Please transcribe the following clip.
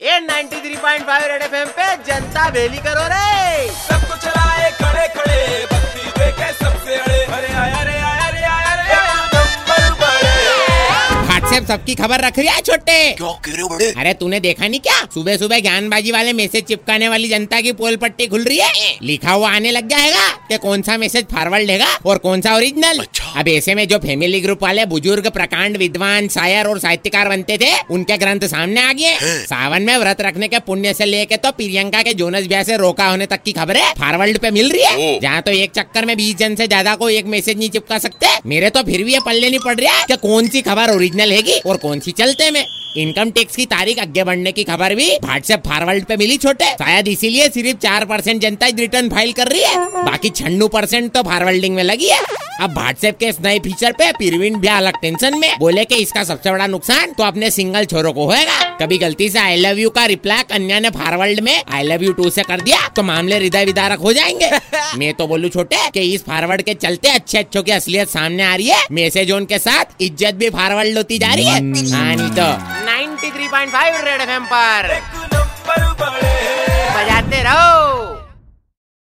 ये 93.5 red FM पे जनता बेली करो रे। सबको चलाए खड़े खड़े भक्ति देखे सबसे अड़े। अरे आया रे आया रे आया रे नंबर बड़े व्हाट्सएप सबकी खबर रख रही है छोटे। क्यों कह रहे हो बड़े? अरे तूने देखा नहीं क्या? सुबह सुबह ज्ञानबाजी वाले मैसेज चिपकाने वाली जनता की पोल पट्टी खुल रही है। लिखा हुआ आने लग जाएगा कि कौन सा मैसेज फॉरवर्ड लेगा और कौन सा ओरिजिनल अच्छा। अब ऐसे में जो फैमिली ग्रुप वाले बुज़ुर्ग प्रकांड विद्वान शायर और साहित्यकार बनते थे उनके ग्रंथ सामने आ गए। सावन में व्रत रखने के पुण्य से लेके तो प्रियंका के जोनस ब्याह से रोका होने तक की खबरें फॉरवर्ड पे मिल रही है। जहाँ तो एक चक्कर में बीस जन से ज़्यादा को एक मैसेज नहीं चिपका सकते। मेरे तो फिर भी ये पल्ले नहीं पड़ रहा कि कौन सी खबर ओरिजिनल हैगी और कौन सी चलते में। इनकम टैक्स की तारीख आगे बढ़ने की खबर भी व्हाट्सएप फॉरवर्ड पे मिली छोटे। शायद इसीलिए सिर्फ़ चार परसेंट जनता रिटर्न फ़ाइल कर रही है। बाकी छन्नू परसेंट तो फॉरवर्डिंग में लगी है। अब व्हाट्सएप के इस नए फीचर पे पिरवीन भी अलग टेंशन में। बोले कि इसका सबसे बड़ा नुकसान तो अपने सिंगल छोरों को होएगा। कभी गलती से आई लव यू का रिप्लाई कन्या ने फॉरवर्ड में आई लव यू टू से कर दिया तो मामले हृदय विदारक हो जाएँगे। मैं तो बोलूँ छोटे कि इस फॉरवर्ड के चलते अच्छे अच्छों की असलियत सामने आ रही है। मैसेज के साथ इज़्ज़त भी फॉरवर्ड होती जा रही है। हाँ नहीं तो। 93.5 रेड एफएम पर एक नंबर बड़े बजाते रहो